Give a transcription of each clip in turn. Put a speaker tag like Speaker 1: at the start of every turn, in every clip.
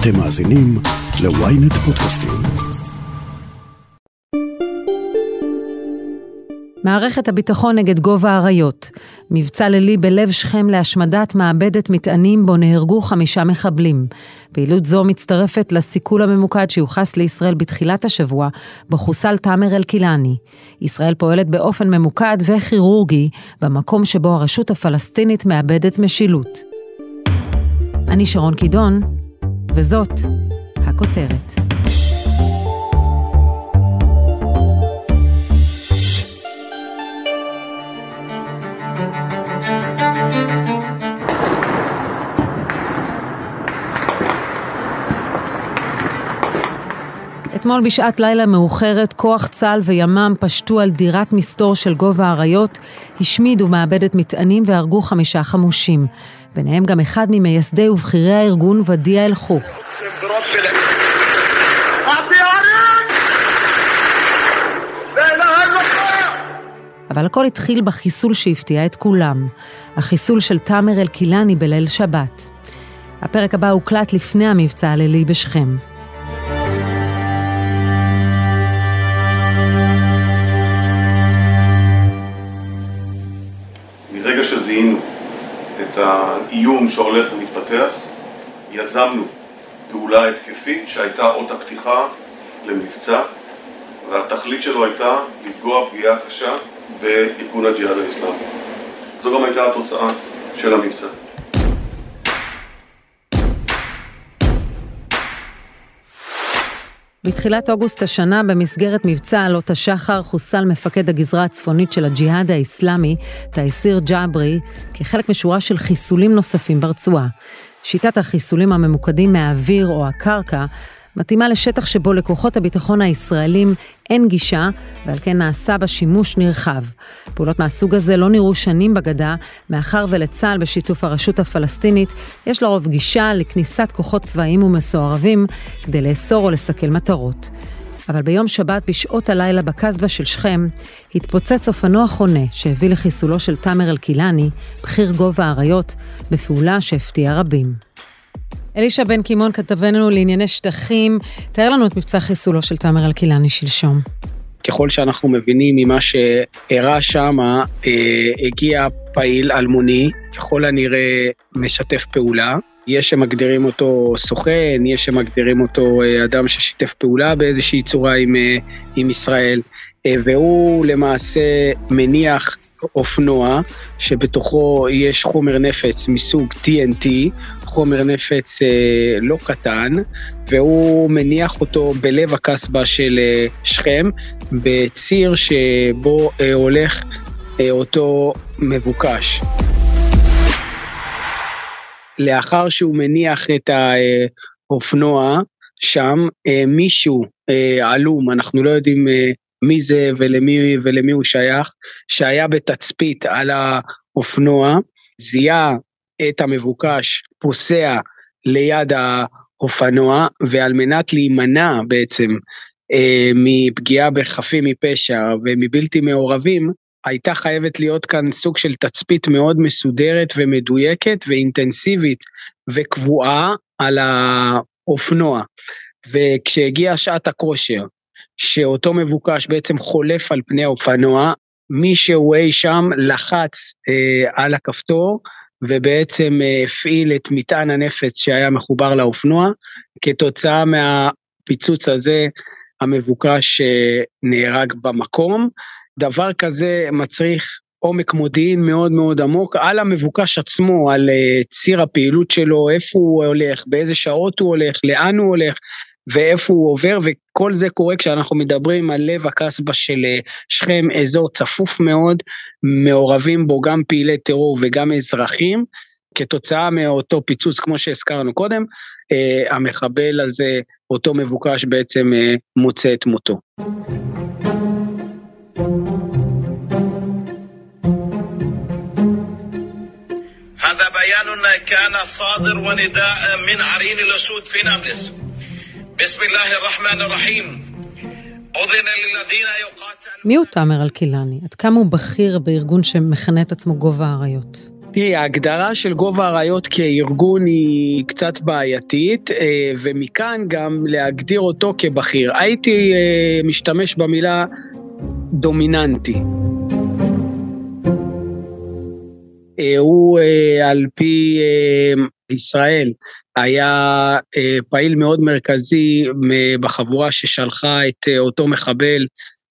Speaker 1: אתם מאזינים ל-ynet פודקאסטים. מערכת הביטחון נגד גובה האריות. מבצע לילי בלב שכם להשמדת מעבדת מטענים בו נהרגו חמישה מחבלים. פעילות זו מצטרפת לסיכול הממוקד שיוחס לישראל בתחילת השבוע, בו חוסל תאמר אל-קילני. ישראל פועלת באופן ממוקד וכירורגי במקום שבו הרשות הפלסטינית מאבדת משילות. אני שרון קידון, וזאת הכותרת. אתמול בשעת לילה מאוחרת, כוח צה"ל וימ"מ פשטו על דירת מסתור של גובה האריות, השמידו מעבדת מטענים והרגו חמישה חמושים. ביניהם גם אחד ממייסדי ובכירי הארגון ודיה אל-חוך. אבל הכל התחיל בחיסול שהפתיע את כולם, החיסול של תאמר אל-קילני בליל שבת. הפרק הבא הוקלט לפני המבצע הלילי בשכם.
Speaker 2: שזיהינו את האיום שהולך ומתפתח, יזמנו פעולה התקפית שהייתה אות הפתיחה למבצע והתכלית שלו הייתה לפגוע פגיעה קשה בארגון הג'יהאד האסלאמי. זו גם הייתה התוצאה של המבצע.
Speaker 3: בתחילת אוגוסט השנה, במסגרת מבצע עלות השחר, חוסל מפקד הגזרה הצפונית של הג'יהאד האיסלאמי, תייסיר ג'אברי, כחלק משורה של חיסולים נוספים ברצועה. שיטת החיסולים הממוקדים מהאוויר או הקרקע מתאימה לשטח שבו לכוחות הביטחון הישראלים אין גישה, ועל כן נעשה בה שימוש נרחב. פעולות מהסוג הזה לא נראו שנים בגדה, מאחר ולצה"ל בשיתוף הרשות הפלסטינית יש לרוב גישה לכניסת כוחות צבאיים ומסוערבים כדי לאסור או לסכל מטרות. אבל ביום שבת בשעות הלילה בקסבה של שכם, התפוצץ אופנוע חונה שהביא לחיסולו של תאמר אל-קילני, בכיר גובה האריות, בפעולה שהפתיעה רבים. אלישע בן קימון, כתבנו לענייני שטחים, תאר לנו את מבצע חיסולו של תאמר אלקילני שלשום.
Speaker 4: ככל שאנחנו מבינים ממה שאירע שם, אה, הגיע פעיל אלמוני, ככל הנראה משתף פעולה. יש שמגדירים אותו סוכן, יש שמגדירים אותו אה, אדם ששיתף פעולה באיזושהי צורה עם, אה, עם ישראל, והוא למעשה מניח אופנוע שבתוכו יש חומר נפץ מסוג TNT, חומר נפץ לא קטן, והוא מניח אותו בלב הקסבה של שכם, בציר שבו הולך אותו מבוקש. לאחר שהוא מניח את האופנוע שם, אה, מישהו אה, עלום, אנחנו לא יודעים אה, מי זה ולמי, ולמי הוא שייך, שהיה בתצפית על האופנוע, זיהה את המבוקש פוסע ליד האופנוע, ועל מנת להימנע בעצם מפגיעה בחפים מפשע ומבלתי מעורבים, הייתה חייבת להיות כאן סוג של תצפית מאוד מסודרת ומדויקת ואינטנסיבית וקבועה על האופנוע. וכשהגיעה שעת הכושר, שאותו מבוקש בעצם חולף על פני האופנוע, מישהו אי שם לחץ אה, על הכפתור ובעצם אה, הפעיל את מטען הנפץ שהיה מחובר לאופנוע. כתוצאה מהפיצוץ הזה המבוקש אה, נהרג במקום, דבר כזה מצריך עומק מודיעין מאוד מאוד עמוק על המבוקש עצמו, על uh, ציר הפעילות שלו, איפה הוא הולך, באיזה שעות הוא הולך, לאן הוא הולך ואיפה הוא עובר, וכל זה קורה כשאנחנו מדברים על לב הקסבה של uh, שכם, אזור צפוף מאוד, מעורבים בו גם פעילי טרור וגם אזרחים. כתוצאה מאותו פיצוץ, כמו שהזכרנו קודם, uh, המחבל הזה, אותו מבוקש בעצם uh, מוצא את מותו.
Speaker 5: بيان كان صادر ونداء من عرين الأسود في نابلس بسم الله الرحمن الرحيم
Speaker 3: מי הוא תאמר אלקילני? עד כמה הוא בכיר בארגון שמכנה את עצמו גובה האריות?
Speaker 4: תראי, ההגדרה של גובה האריות כארגון היא קצת בעייתית, אה, ומכאן גם להגדיר אותו כבכיר. הייתי אה, משתמש במילה דומיננטי. אה, הוא על פי ישראל היה פעיל מאוד מרכזי בחבורה ששלחה את אותו מחבל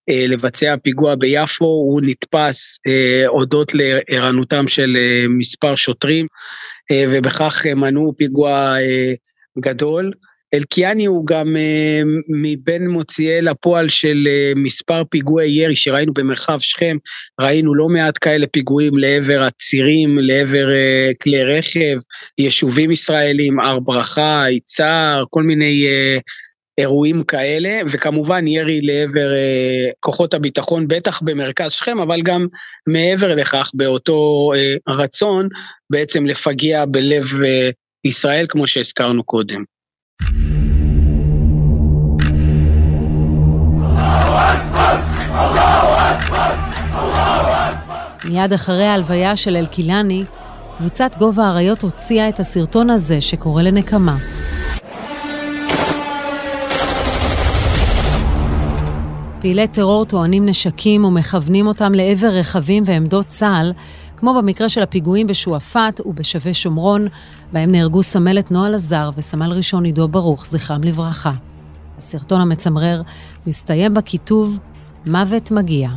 Speaker 4: אה, לבצע פיגוע ביפו, הוא נתפס אה, הודות לערנותם של אה, מספר שוטרים, ובכך מנעו פיגוע גדול. אלקיאני הוא גם מבין מוציאי לפועל של מספר פיגועי ירי שראינו במרחב שכם, ראינו לא מעט כאלה פיגועים לעבר הצירים, לעבר כלי רכב, יישובים ישראלים, הר ברכה, יצהר, כל מיני אירועים כאלה, וכמובן ירי לעבר אה, כוחות הביטחון, בטח במרכז שכם, אבל גם מעבר לכך, באותו אה, רצון בעצם לפגיע בלב אה, ישראל, כמו שהזכרנו קודם.
Speaker 1: מיד אחרי ההלוויה של אלקילני, קבוצת גובה האריות הוציאה את הסרטון הזה שקורא לנקמה. פעילי טרור טוענים נשקים ומכוונים אותם לעבר רכבים ועמדות צה"ל, כמו במקרה של הפיגועים בשועפאט ובשבי שומרון, בהם נהרגו סמלת נועה לזר וסמל ראשון עידו ברוך, זכרם לברכה. הסרטון המצמרר מסתיים בכיתוב "מוות מגיע".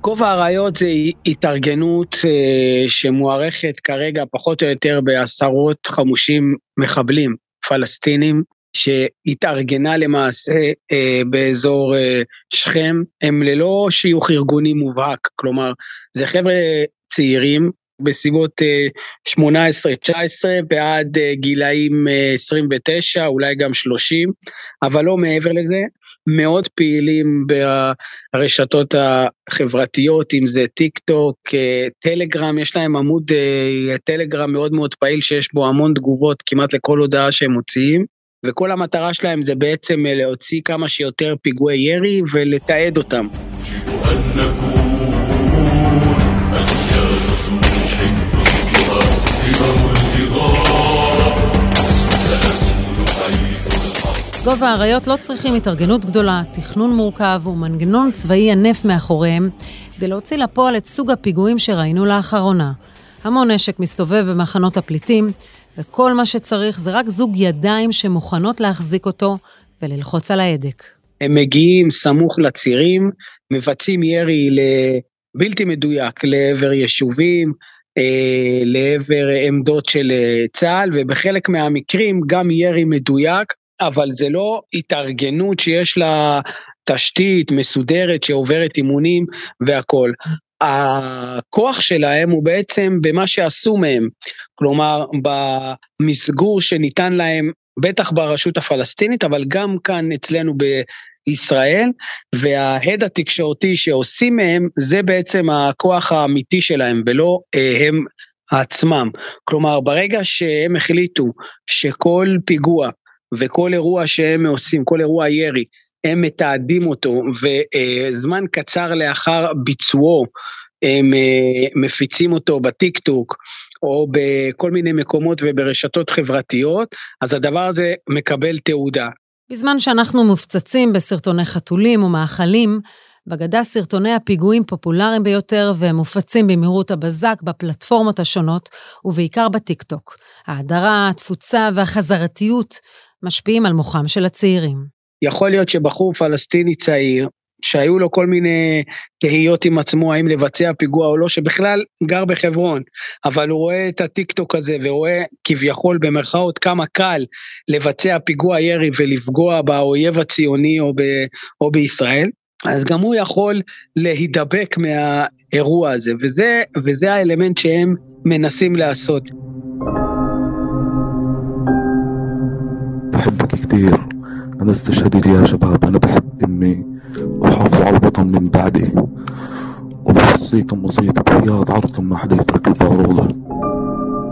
Speaker 4: כובע האריות זה התארגנות אה, שמוערכת כרגע פחות או יותר בעשרות חמושים מחבלים פלסטינים שהתארגנה למעשה אה, באזור אה, שכם, הם ללא שיוך ארגוני מובהק, כלומר, זה חבר'ה צעירים בסביבות אה, 18-19 ועד אה, גילאים אה, 29, אולי גם 30, אבל לא מעבר לזה. מאוד פעילים ברשתות החברתיות, אם זה טיק טוק, אה, טלגרם, יש להם עמוד אה, טלגרם מאוד מאוד פעיל שיש בו המון תגובות כמעט לכל הודעה שהם מוציאים. וכל המטרה שלהם זה בעצם אה, להוציא כמה שיותר פיגועי ירי ולתעד אותם.
Speaker 1: גובה האריות לא צריכים התארגנות גדולה, תכנון מורכב ומנגנון צבאי ענף מאחוריהם כדי להוציא לפועל את סוג הפיגועים שראינו לאחרונה. המון נשק מסתובב במחנות הפליטים, וכל מה שצריך זה רק זוג ידיים שמוכנות להחזיק אותו וללחוץ על ההדק.
Speaker 4: הם מגיעים סמוך לצירים, מבצעים ירי בלתי מדויק לעבר יישובים, אה, לעבר עמדות של אה, צה"ל, ובחלק מהמקרים גם ירי מדויק, אבל זה לא התארגנות שיש לה תשתית מסודרת שעוברת אימונים והכול. הכוח שלהם הוא בעצם במה שעשו מהם, כלומר במסגור שניתן להם בטח ברשות הפלסטינית, אבל גם כאן אצלנו בישראל, וההד התקשורתי שעושים מהם, זה בעצם הכוח האמיתי שלהם, ולא אה, הם עצמם. כלומר, ברגע שהם החליטו שכל פיגוע וכל אירוע שהם עושים, כל אירוע ירי, הם מתעדים אותו, וזמן קצר לאחר ביצועו הם אה, מפיצים אותו בטיק טוק או בכל מיני מקומות וברשתות חברתיות, אז הדבר הזה מקבל תעודה.
Speaker 1: בזמן שאנחנו מופצצים בסרטוני חתולים ומאכלים, בגדה סרטוני הפיגועים פופולריים ביותר והם מופצים במהירות הבזק בפלטפורמות השונות, ובעיקר בטיקטוק. ההדרה, התפוצה והחזרתיות משפיעים על מוחם של הצעירים.
Speaker 4: יכול להיות שבחור פלסטיני צעיר, שהיו לו כל מיני תהיות עם עצמו האם לבצע פיגוע או לא, שבכלל גר בחברון, אבל הוא רואה את הטיקטוק הזה ורואה כביכול במרכאות כמה קל לבצע פיגוע ירי ולפגוע באויב הציוני או, ב, או בישראל, אז גם הוא יכול להידבק מהאירוע הזה, וזה, וזה האלמנט שהם מנסים לעשות. بحبك كثير أنا استشهدت يا شباب أنا بحب أمي وحافظ على الوطن من بعدي وبوصيكم وصية برياض عرضكم ما حدا يفرق البارولة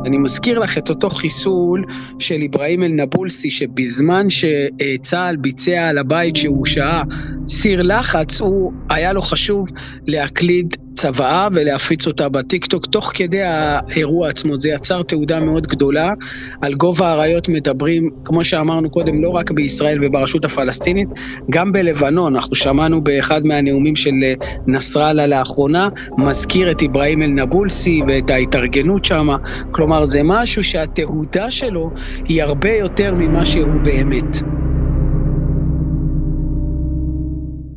Speaker 4: אני מזכיר לך את אותו חיסול של אברהים אל-נבולסי, שבזמן שצה"ל ביצע על הבית שהוא שהה סיר לחץ, הוא, היה לו חשוב להקליד צוואה ולהפיץ אותה בטיקטוק תוך כדי האירוע עצמו. זה יצר תעודה מאוד גדולה. על גובה האריות מדברים, כמו שאמרנו קודם, לא רק בישראל וברשות הפלסטינית, גם בלבנון. אנחנו שמענו באחד מהנאומים של נסראללה לאחרונה, מזכיר את אברהים אל-נבולסי ואת ההתארגנות שם. כלומר, זה משהו שהתהודה שלו היא הרבה יותר ממה שהוא באמת.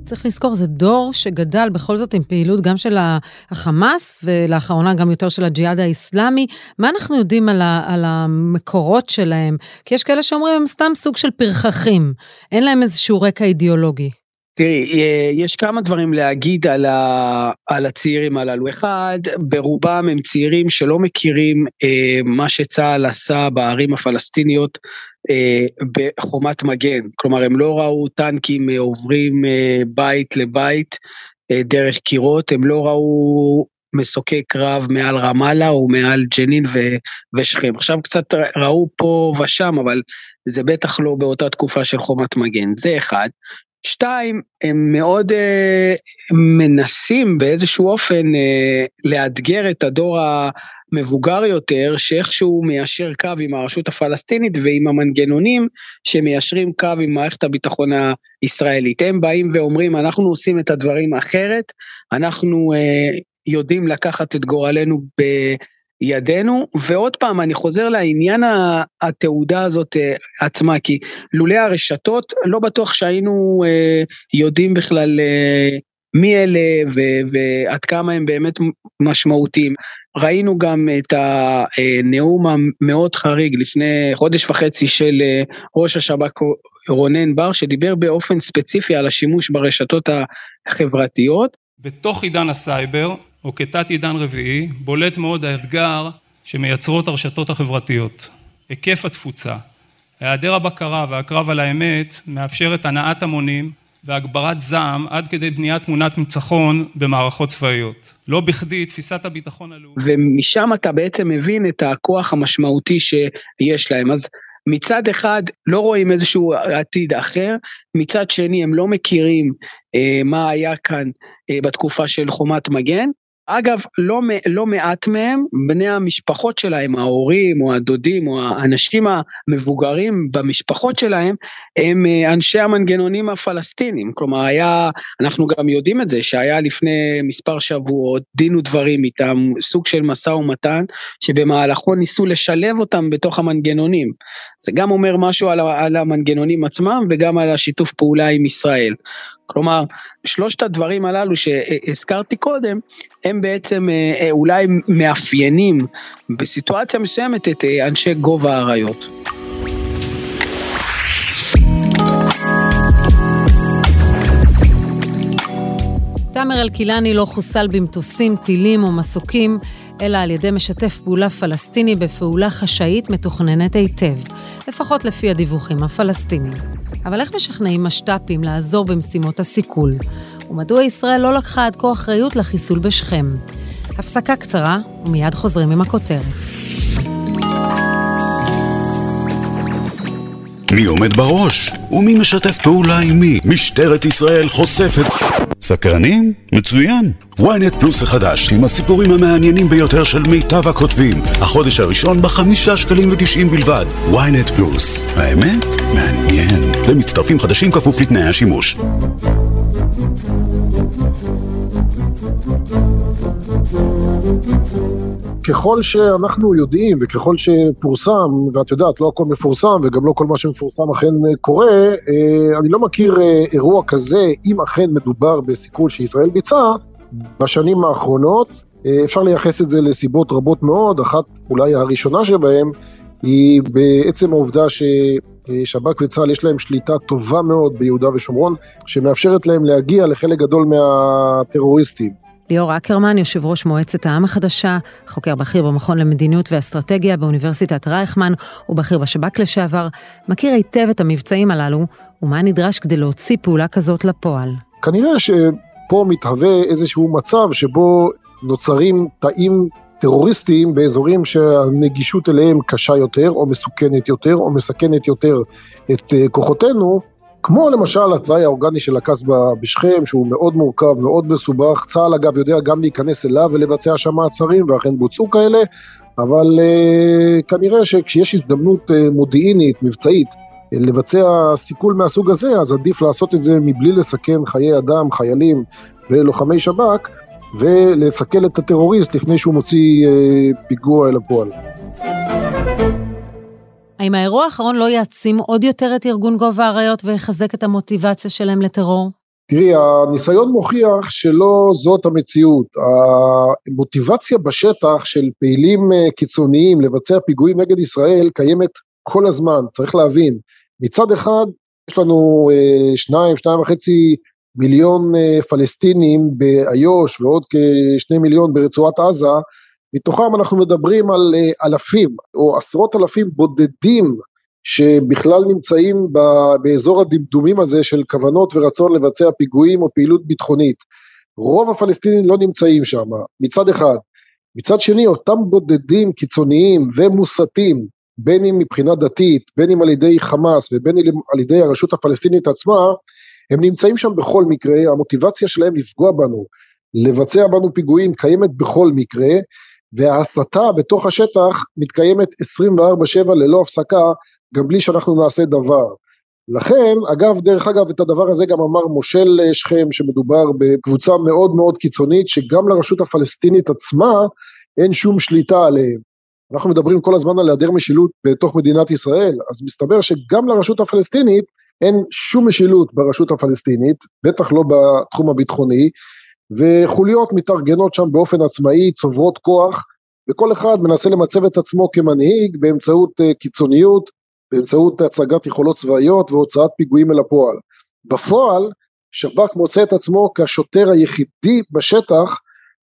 Speaker 1: צריך לזכור, זה דור שגדל בכל זאת עם פעילות גם של החמאס, ולאחרונה גם יותר של הג'יהאד האיסלאמי. מה אנחנו יודעים על, ה, על המקורות שלהם? כי יש כאלה שאומרים הם סתם סוג של פרחחים, אין להם איזשהו רקע אידיאולוגי.
Speaker 4: תראי, אה, יש כמה דברים להגיד על, ה, על הצעירים הללו. אחד, ברובם הם צעירים שלא מכירים אה, מה שצה"ל עשה בערים הפלסטיניות בחומת מגן. כלומר, הם לא ראו טנקים אה, עוברים אה, בית לבית אה, דרך קירות, הם לא ראו מסוקי קרב מעל רמאללה או מעל ג'נין ושכם. עכשיו קצת ראו פה ושם, אבל זה בטח לא באותה תקופה של חומת מגן. זה אחד. שתיים, הם מאוד אה, מנסים באיזשהו אופן אה, לאתגר את הדור המבוגר יותר, שאיכשהו מיישר קו עם הרשות הפלסטינית ועם המנגנונים שמיישרים קו עם מערכת הביטחון הישראלית. הם באים ואומרים, אנחנו עושים את הדברים אחרת, אנחנו אה, יודעים לקחת את גורלנו ב... ידינו, ועוד פעם, אני חוזר לעניין התעודה הזאת אה, עצמה, כי לולא הרשתות, לא בטוח שהיינו אה, יודעים בכלל אה, מי אלה ועד כמה הם באמת משמעותיים. ראינו גם את הנאום המאוד חריג לפני חודש וחצי של ראש השב"כ רונן בר, שדיבר באופן ספציפי על השימוש ברשתות החברתיות.
Speaker 6: בתוך עידן הסייבר, או כתת עידן רביעי, בולט מאוד האתגר שמייצרות הרשתות החברתיות. היקף התפוצה, היעדר הבקרה והקרב על האמת מאפשרת הנעת המונים והגברת זעם עד כדי בניית תמונת ניצחון במערכות צבאיות. לא בכדי תפיסת הביטחון הלאומי...
Speaker 4: ומשם אתה בעצם מבין את הכוח המשמעותי שיש להם. אז מצד אחד לא רואים איזשהו עתיד אחר, מצד שני הם לא מכירים אה, מה היה כאן אה, בתקופה של חומת מגן, אגב, לא, לא מעט מהם, בני המשפחות שלהם, ההורים או הדודים או האנשים המבוגרים במשפחות שלהם, הם אה, אנשי המנגנונים הפלסטינים. כלומר, היה, אנחנו גם יודעים את זה, שהיה לפני מספר שבועות דין ודברים איתם, סוג של משא ומתן, שבמהלכו ניסו לשלב אותם בתוך המנגנונים. זה גם אומר משהו על, על המנגנונים עצמם וגם על השיתוף פעולה עם ישראל. כלומר, שלושת הדברים הללו שהזכרתי קודם, הם בעצם אה, אה, אולי מאפיינים בסיטואציה מסוימת את אה, אנשי גובה האריות.
Speaker 1: תאמר אלקילני לא חוסל במטוסים, טילים או מסוקים, אלא על ידי משתף פעולה פלסטיני בפעולה חשאית מתוכננת היטב, לפחות לפי הדיווחים הפלסטיניים. אבל איך משכנעים משת"פים לעזור במשימות הסיכול? ומדוע ישראל לא לקחה עד כה אחריות לחיסול בשכם? הפסקה קצרה, ומיד חוזרים עם הכותרת.
Speaker 7: מי עומד בראש? ומי משתף פעולה עם מי? משטרת ישראל חושפת... סקרנים? מצוין. ynet פלוס החדש עם הסיפורים המעניינים ביותר של מיטב הכותבים. החודש הראשון בחמישה שקלים ותשעים בלבד. ynet פלוס. האמת? מעניין. למצטרפים חדשים כפוף לתנאי השימוש.
Speaker 8: ככל שאנחנו יודעים וככל שפורסם, ואת יודעת, לא הכל מפורסם וגם לא כל מה שמפורסם אכן קורה, אה, אני לא מכיר אה, אירוע כזה, אם אכן מדובר בסיכול שישראל ביצעה, בשנים האחרונות. אה, אפשר לייחס את זה לסיבות רבות מאוד, אחת אולי הראשונה שבהן היא בעצם העובדה ששב"כ וצה"ל יש להם שליטה טובה מאוד ביהודה ושומרון, שמאפשרת להם להגיע לחלק גדול מהטרוריסטים.
Speaker 1: ליאור אקרמן, יושב ראש מועצת העם החדשה, חוקר בכיר במכון למדיניות ואסטרטגיה באוניברסיטת רייכמן ובכיר בשב"כ לשעבר, מכיר היטב את המבצעים הללו ומה נדרש כדי להוציא פעולה כזאת לפועל.
Speaker 8: כנראה שפה מתהווה איזשהו מצב שבו נוצרים תאים טרוריסטיים באזורים שהנגישות אליהם קשה יותר או מסוכנת יותר או מסכנת יותר את אה, כוחותינו, כמו למשל התוואי האורגני של הקסבה בשכם, שהוא מאוד מורכב, מאוד מסובך, צה"ל אגב יודע גם להיכנס אליו ולבצע שם מעצרים, ואכן בוצעו כאלה, אבל uh, כנראה שכשיש הזדמנות uh, מודיעינית, מבצעית, לבצע סיכול מהסוג הזה, אז עדיף לעשות את זה מבלי לסכן חיי אדם, חיילים ולוחמי שב"כ, ולסכל את הטרוריסט לפני שהוא מוציא uh, פיגוע אל הפועל.
Speaker 1: האם האירוע האחרון לא יעצים עוד יותר את ארגון גובה האריות ויחזק את המוטיבציה שלהם לטרור?
Speaker 8: תראי, הניסיון מוכיח שלא זאת המציאות. המוטיבציה בשטח של פעילים אה, קיצוניים לבצע פיגועים נגד ישראל קיימת כל הזמן, צריך להבין. מצד אחד, יש לנו אה, שניים, שניים וחצי מיליון אה, פלסטינים באיו"ש ועוד כשני מיליון ברצועת עזה, מתוכם אנחנו מדברים על אה, אלפים או עשרות אלפים בודדים שבכלל נמצאים באזור הדמדומים הזה של כוונות ורצון לבצע פיגועים או פעילות ביטחונית. רוב הפלסטינים לא נמצאים שם, מצד אחד. מצד שני, אותם בודדים קיצוניים ומוסתים, בין אם מבחינה דתית, בין אם על ידי חמאס ובין אם על ידי הרשות הפלסטינית עצמה, הם נמצאים שם בכל מקרה, המוטיבציה שלהם לפגוע בנו, לבצע בנו פיגועים קיימת בכל מקרה, וההסתה בתוך השטח מתקיימת 24/7 ללא הפסקה, גם בלי שאנחנו נעשה דבר. לכן, אגב, דרך אגב, את הדבר הזה גם אמר מושל שכם, שמדובר בקבוצה מאוד מאוד קיצונית, שגם לרשות הפלסטינית עצמה אין שום שליטה עליהם. אנחנו מדברים כל הזמן על היעדר משילות בתוך מדינת ישראל, אז מסתבר שגם לרשות הפלסטינית אין שום משילות ברשות הפלסטינית, בטח לא בתחום הביטחוני, וחוליות מתארגנות שם באופן עצמאי, צוברות כוח, וכל אחד מנסה למצב את עצמו כמנהיג באמצעות uh, קיצוניות, באמצעות הצגת יכולות צבאיות והוצאת פיגועים אל הפועל. בפועל, שב"כ מוצא את עצמו כשוטר היחידי בשטח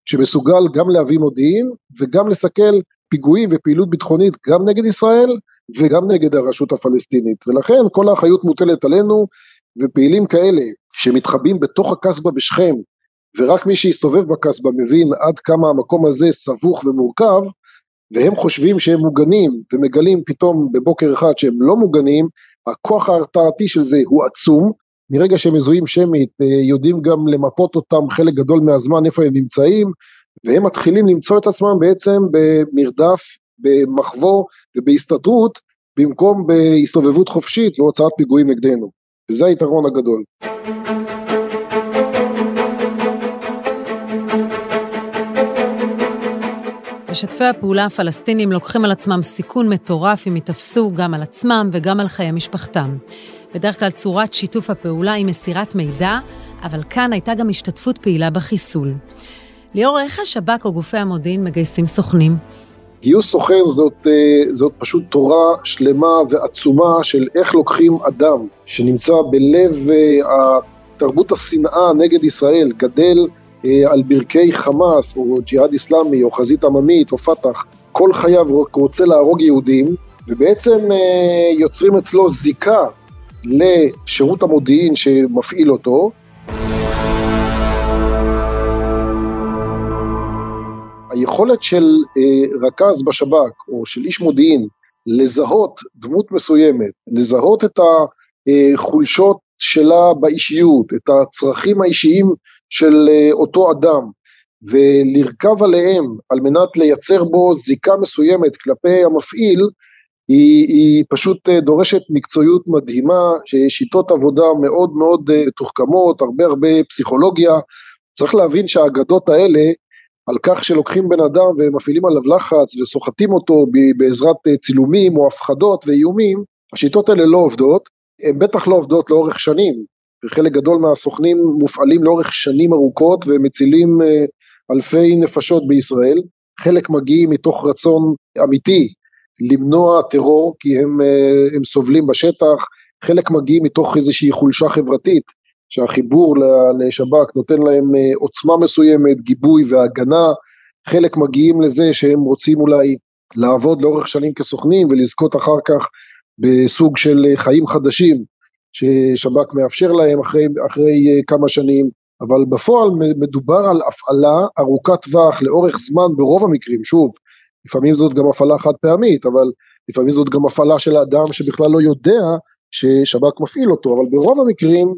Speaker 8: שמסוגל גם להביא מודיעין וגם לסכל פיגועים ופעילות ביטחונית גם נגד ישראל וגם נגד הרשות הפלסטינית ולכן כל האחריות מוטלת עלינו ופעילים כאלה שמתחבאים בתוך הקסבה בשכם ורק מי שהסתובב בקסבה מבין עד כמה המקום הזה סבוך ומורכב, והם חושבים שהם מוגנים, ומגלים פתאום בבוקר אחד שהם לא מוגנים, הכוח ההרתעתי של זה הוא עצום, מרגע שהם מזוהים שמית אה, יודעים גם למפות אותם חלק גדול מהזמן איפה הם נמצאים, והם מתחילים למצוא את עצמם בעצם במרדף, במחוו ובהסתתרות, במקום בהסתובבות חופשית והוצאת פיגועים נגדנו, וזה היתרון הגדול.
Speaker 1: משתפי הפעולה הפלסטינים לוקחים על עצמם סיכון מטורף אם ייתפסו גם על עצמם וגם על חיי משפחתם. בדרך כלל צורת שיתוף הפעולה היא מסירת מידע, אבל כאן הייתה גם השתתפות פעילה בחיסול. ליאור, איך השב"כ או גופי המודיעין מגייסים סוכנים?
Speaker 8: גיוס סוכן זאת, אה, זאת פשוט תורה שלמה ועצומה של איך לוקחים אדם שנמצא בלב אה, תרבות השנאה נגד ישראל, גדל על ברכי חמאס או ג'יהאד איסלאמי או חזית עממית או פת"ח, כל חייו רוצה להרוג יהודים ובעצם אה, יוצרים אצלו זיקה לשירות המודיעין שמפעיל אותו. היכולת של אה, רכז בשב"כ או של איש מודיעין לזהות דמות מסוימת, לזהות את החולשות שלה באישיות, את הצרכים האישיים של אה, אותו אדם ולרכב עליהם על מנת לייצר בו זיקה מסוימת כלפי המפעיל היא, היא פשוט אה, דורשת מקצועיות מדהימה, שיטות עבודה מאוד מאוד אה, מתוחכמות, הרבה הרבה פסיכולוגיה, צריך להבין שהאגדות האלה על כך שלוקחים בן אדם ומפעילים עליו לחץ וסוחטים אותו בעזרת צילומים או הפחדות ואיומים, השיטות האלה לא עובדות, הן בטח לא עובדות לאורך שנים, וחלק גדול מהסוכנים מופעלים לאורך שנים ארוכות ומצילים אה, אלפי נפשות בישראל, חלק מגיעים מתוך רצון אמיתי למנוע טרור כי הם, אה, הם סובלים בשטח, חלק מגיעים מתוך איזושהי חולשה חברתית שהחיבור לשב"כ נותן להם אה, עוצמה מסוימת, גיבוי והגנה, חלק מגיעים לזה שהם רוצים אולי לעבוד לאורך שנים כסוכנים ולזכות אחר כך בסוג של חיים חדשים ששב"כ מאפשר להם אחרי, אחרי אה, כמה שנים, אבל בפועל מדובר על הפעלה ארוכת טווח לאורך זמן ברוב המקרים, שוב, לפעמים זאת גם הפעלה חד פעמית, אבל לפעמים זאת גם הפעלה של אדם שבכלל לא יודע ששב"כ מפעיל אותו, אבל ברוב המקרים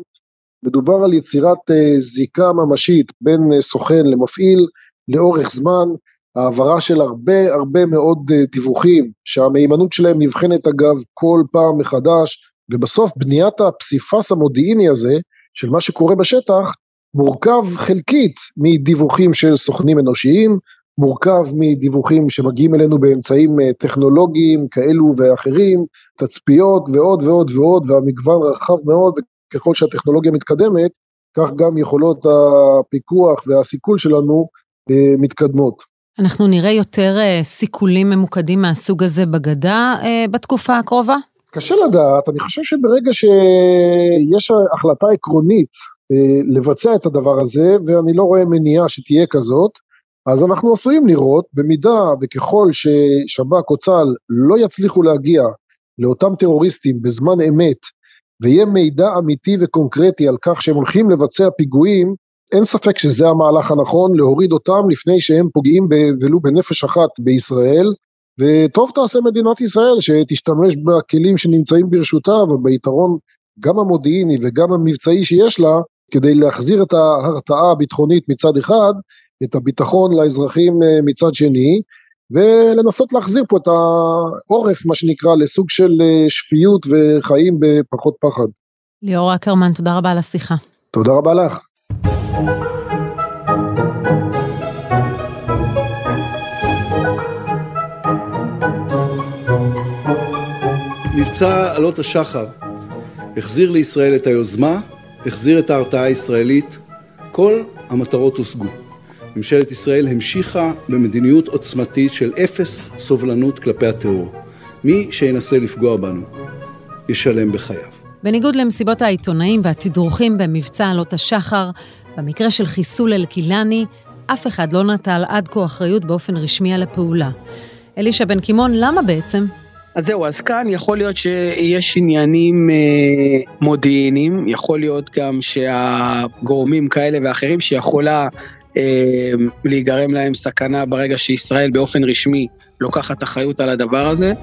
Speaker 8: מדובר על יצירת זיקה ממשית בין סוכן למפעיל לאורך זמן, העברה של הרבה הרבה מאוד דיווחים שהמהימנות שלהם נבחנת אגב כל פעם מחדש ובסוף בניית הפסיפס המודיעיני הזה של מה שקורה בשטח מורכב חלקית מדיווחים של סוכנים אנושיים, מורכב מדיווחים שמגיעים אלינו באמצעים אה, טכנולוגיים כאלו ואחרים, תצפיות ועוד ועוד ועוד והמגוון רחב מאוד וככל שהטכנולוגיה מתקדמת כך גם יכולות הפיקוח והסיכול שלנו אה, מתקדמות.
Speaker 1: אנחנו נראה יותר אה, סיכולים ממוקדים מהסוג הזה בגדה בתקופה הקרובה?
Speaker 8: קשה לדעת, אני חושב שברגע שיש החלטה עקרונית אה, לבצע את הדבר הזה, ואני לא רואה מניעה שתהיה כזאת, אז אנחנו עשויים לראות, במידה וככל ששב"כ או צה"ל לא יצליחו להגיע לאותם טרוריסטים בזמן אמת, ויהיה מידע אמיתי וקונקרטי על כך שהם הולכים לבצע פיגועים, אין ספק שזה המהלך הנכון, להוריד אותם לפני שהם פוגעים ולו בנפש אחת בישראל, וטוב תעשה מדינת ישראל שתשתמש בכלים שנמצאים ברשותה וביתרון גם המודיעיני וגם המבצעי שיש לה כדי להחזיר את ההרתעה הביטחונית מצד אחד, את הביטחון לאזרחים אה, מצד שני, ולנסות להחזיר פה את העורף, מה שנקרא, לסוג של אה, שפיות וחיים בפחות פחד.
Speaker 1: ליאור אקרמן, תודה רבה על השיחה.
Speaker 8: תודה רבה לך.
Speaker 9: מבצע עלות השחר החזיר לישראל את היוזמה, החזיר את ההרתעה הישראלית, כל המטרות הושגו. ממשלת ישראל המשיכה במדיניות עוצמתית של אפס סובלנות כלפי הטרור. מי שינסה לפגוע בנו, ישלם בחייו.
Speaker 1: בניגוד למסיבות העיתונאים והתדרוכים במבצע עלות השחר, במקרה של חיסול אל-קילני, אף אחד לא נטל עד כה אחריות באופן רשמי על הפעולה. אלישע בן קימון, למה בעצם?
Speaker 4: אז זהו, אז כאן יכול להיות שיש עניינים אה, מודיעיניים, יכול להיות גם שהגורמים כאלה ואחרים שיכולה אה, להיגרם להם סכנה ברגע שישראל באופן רשמי לוקחת אחריות על הדבר הזה.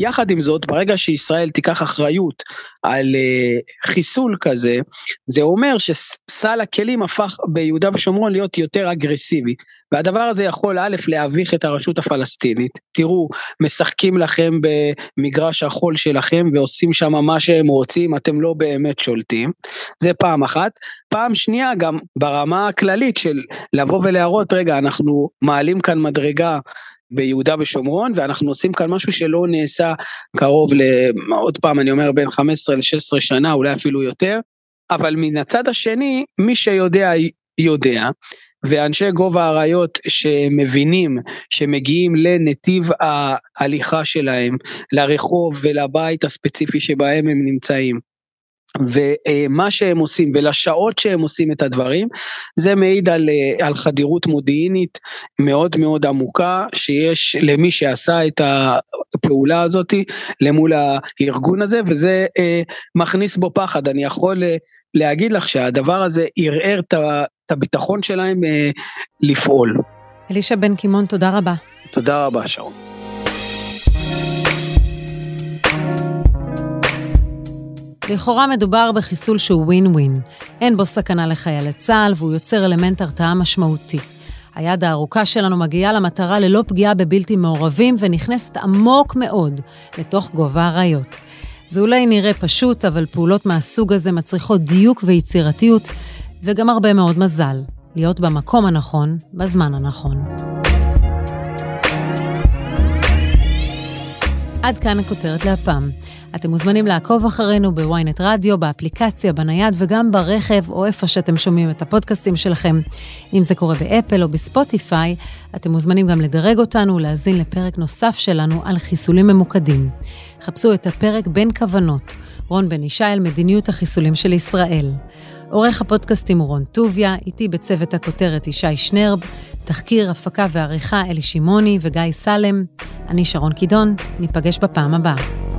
Speaker 4: יחד עם זאת, ברגע שישראל תיקח אחריות על uh, חיסול כזה, זה אומר שסל הכלים הפך ביהודה ושומרון להיות יותר אגרסיבי. והדבר הזה יכול א', להביך את הרשות הפלסטינית. תראו, משחקים לכם במגרש החול שלכם ועושים שם מה שהם רוצים, אתם לא באמת שולטים. זה פעם אחת. פעם שנייה, גם ברמה הכללית של לבוא ולהראות, רגע, אנחנו מעלים כאן מדרגה ביהודה ושומרון ואנחנו עושים כאן משהו שלא נעשה קרוב ל... עוד פעם אני אומר בין 15 ל-16 שנה אולי אפילו יותר. אבל מן הצד השני מי שיודע יודע. ואנשי גובה האריות שמבינים שמגיעים לנתיב ההליכה שלהם לרחוב ולבית הספציפי שבהם הם נמצאים ומה שהם עושים ולשעות שהם עושים את הדברים זה מעיד על, על חדירות מודיעינית מאוד מאוד עמוקה שיש למי שעשה את הפעולה הזאת למול הארגון הזה וזה אה, מכניס בו פחד אני יכול אה, להגיד לך שהדבר הזה ערער את הביטחון שלהם אה, לפעול.
Speaker 1: אלישע בן קימון תודה רבה.
Speaker 4: תודה רבה שרון.
Speaker 1: לכאורה מדובר בחיסול שהוא ווין ווין. אין בו סכנה לחיילי צה"ל והוא יוצר אלמנט הרתעה משמעותי. היד הארוכה שלנו מגיעה למטרה ללא פגיעה בבלתי מעורבים ונכנסת עמוק מאוד לתוך גובה האריות. זה אולי נראה פשוט, אבל פעולות מהסוג הזה מצריכות דיוק ויצירתיות, וגם הרבה מאוד מזל. להיות במקום הנכון, בזמן הנכון. עד כאן הכותרת להפעם. אתם מוזמנים לעקוב אחרינו בוויינט רדיו, באפליקציה, בנייד וגם ברכב, או איפה שאתם שומעים את הפודקאסטים שלכם. אם זה קורה באפל או בספוטיפיי, אתם מוזמנים גם לדרג אותנו ולהאזין לפרק נוסף שלנו על חיסולים ממוקדים. חפשו את הפרק בין כוונות, רון בן ישי על מדיניות החיסולים של ישראל. עורך הפודקאסטים הוא רון טוביה, איתי בצוות הכותרת ישי שנרב, תחקיר, הפקה ועריכה אלי שמעוני וגיא סלם. אני שרון קידון, ניפגש בפעם הבאה.